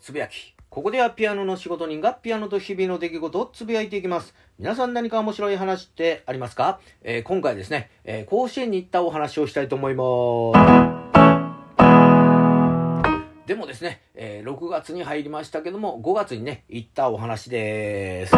つぶやき。ここではピアノの仕事人がピアノと日々の出来事をつぶやいていきます。皆さん何か面白い話ってありますか、えー、今回ですね、えー、甲子園に行ったお話をしたいと思います。でもですね、えー、6月に入りましたけども、5月にね、行ったお話です。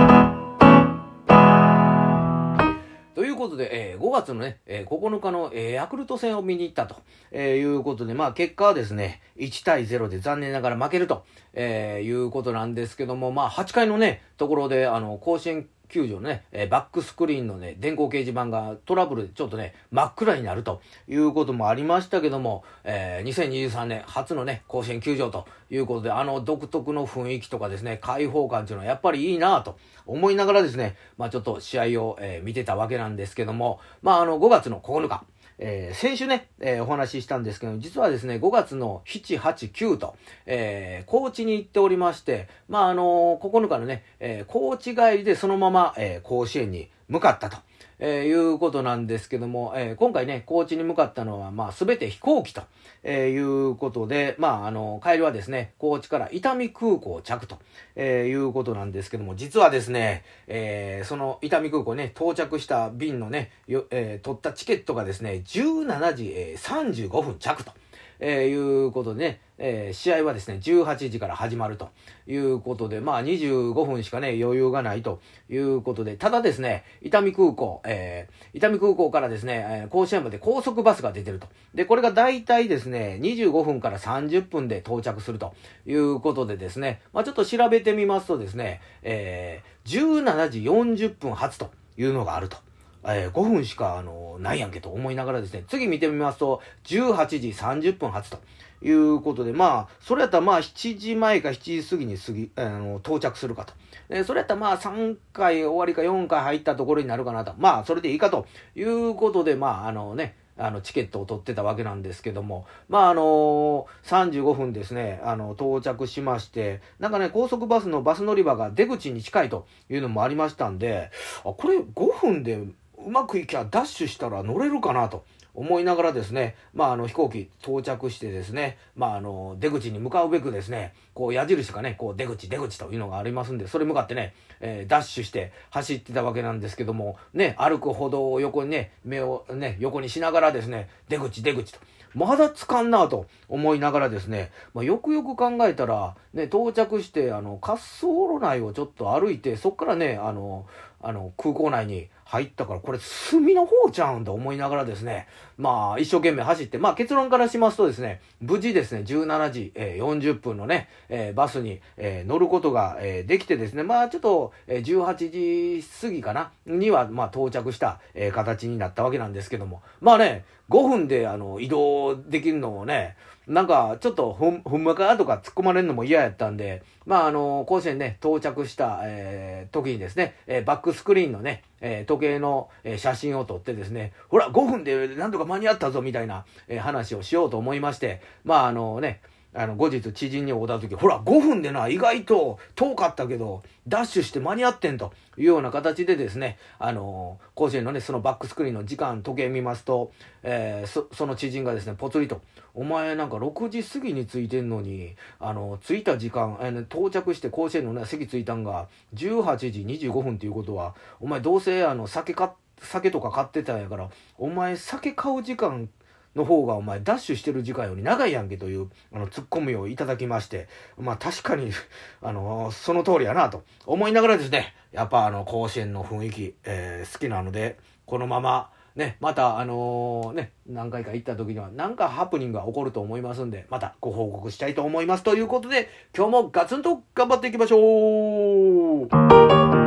ことで、えー、5月のね、えー、9日の、えー、ヤクルト戦を見に行ったと、えいうことで、まあ結果はですね、1対0で残念ながら負けると、えいうことなんですけども、まあ8回のね、ところで、あの、甲子園球場のね、え、バックスクリーンのね、電光掲示板がトラブルでちょっとね、真っ暗になるということもありましたけども、えー、2023年初のね、甲子園球場ということで、あの独特の雰囲気とかですね、開放感っていうのはやっぱりいいなと思いながらですね、まあちょっと試合を、えー、見てたわけなんですけども、まああの5月の9日、えー、先週ね、えー、お話ししたんですけど、実はですね、5月の7、8、9と、えー、高知に行っておりまして、まあ、あのー、9日のね、えー、高知帰りでそのまま、えー、甲子園に向かったと。えー、いうことなんですけども、えー、今回ね、高知に向かったのは、まあ、すべて飛行機と、えー、いうことで、まあ、あの、帰りはですね、高知から伊丹空港着と、えー、いうことなんですけども、実はですね、えー、その伊丹空港ね、到着した便のね、よえー、取ったチケットがですね、17時、えー、35分着と。えー、いうことでね、えー、試合はですね、18時から始まるということで、まあ25分しかね、余裕がないということで、ただですね、伊丹空港、えー、伊丹空港からですね、えー、甲子園まで高速バスが出てると。で、これが大体ですね、25分から30分で到着するということでですね、まあちょっと調べてみますとですね、えー、17時40分発というのがあると。えー、5分しか、あの、ないやんけと思いながらですね、次見てみますと、18時30分発ということで、まあ、それやったらまあ、7時前か7時過ぎに過ぎ、あの、到着するかと。えそれやったらまあ、3回終わりか4回入ったところになるかなと。まあ、それでいいかということで、まあ、あのね、あのチケットを取ってたわけなんですけども、まああのー、35分ですね、あの、到着しまして、なんかね、高速バスのバス乗り場が出口に近いというのもありましたんで、あ、これ5分でうまくいきゃダッシュしたら乗れるかなと思いながらですね、まあ、あの飛行機到着してですね、まあ、あの出口に向かうべくですね、こう矢印がね、こう出口出口というのがありますんで、それ向かってね、えー、ダッシュして走ってたわけなんですけども、ね、歩く歩道を横にね、目をね、横にしながらですね、出口出口と。まだつかんなと思いながらですね、まあ、よくよく考えたら、ね、到着して、あの、滑走路内をちょっと歩いて、そっからね、あの、あの、空港内に入ったから、これ炭の方ちゃうんだ思いながらですね、まあ一生懸命走って、まあ結論からしますとですね、無事ですね、17時、えー、40分のね、えー、バスに、えー、乗ることが、えー、できてですね、まあちょっと、えー、18時過ぎかな、には、まあ到着した、えー、形になったわけなんですけども、まあね、5分であの移動できるのをね、なんか、ちょっとふん、ふんまかとか突っ込まれるのも嫌やったんで、まあ、あの、甲子園ね、到着した、えー、時にですね、えー、バックスクリーンのね、えー、時計の、え、写真を撮ってですね、ほら、5分でなんとか間に合ったぞ、みたいな、え、話をしようと思いまして、まあ、あのね、あの、後日知人に会うた時、ほら、5分でな、意外と遠かったけど、ダッシュして間に合ってんというような形でですね、あの、甲子園のね、そのバックスクリーンの時間、時計見ますと、えー、そ、その知人がですね、ぽつりと、お前なんか6時過ぎに着いてんのに、あの、着いた時間、えー、到着して甲子園のね、席着いたんが、18時25分っていうことは、お前どうせ、あの、酒買酒とか買ってたんやから、お前酒買う時間の方がお前ダッシュしてる時間より長いやんけというあのツッコミをいただきまして、まあ確かに あの、その通りやなと思いながらですね、やっぱあの甲子園の雰囲気、えー、好きなので、このままね、またあの、ね、何回か行った時には何かハプニングが起こると思いますんで、またご報告したいと思います。ということで、今日もガツンと頑張っていきましょう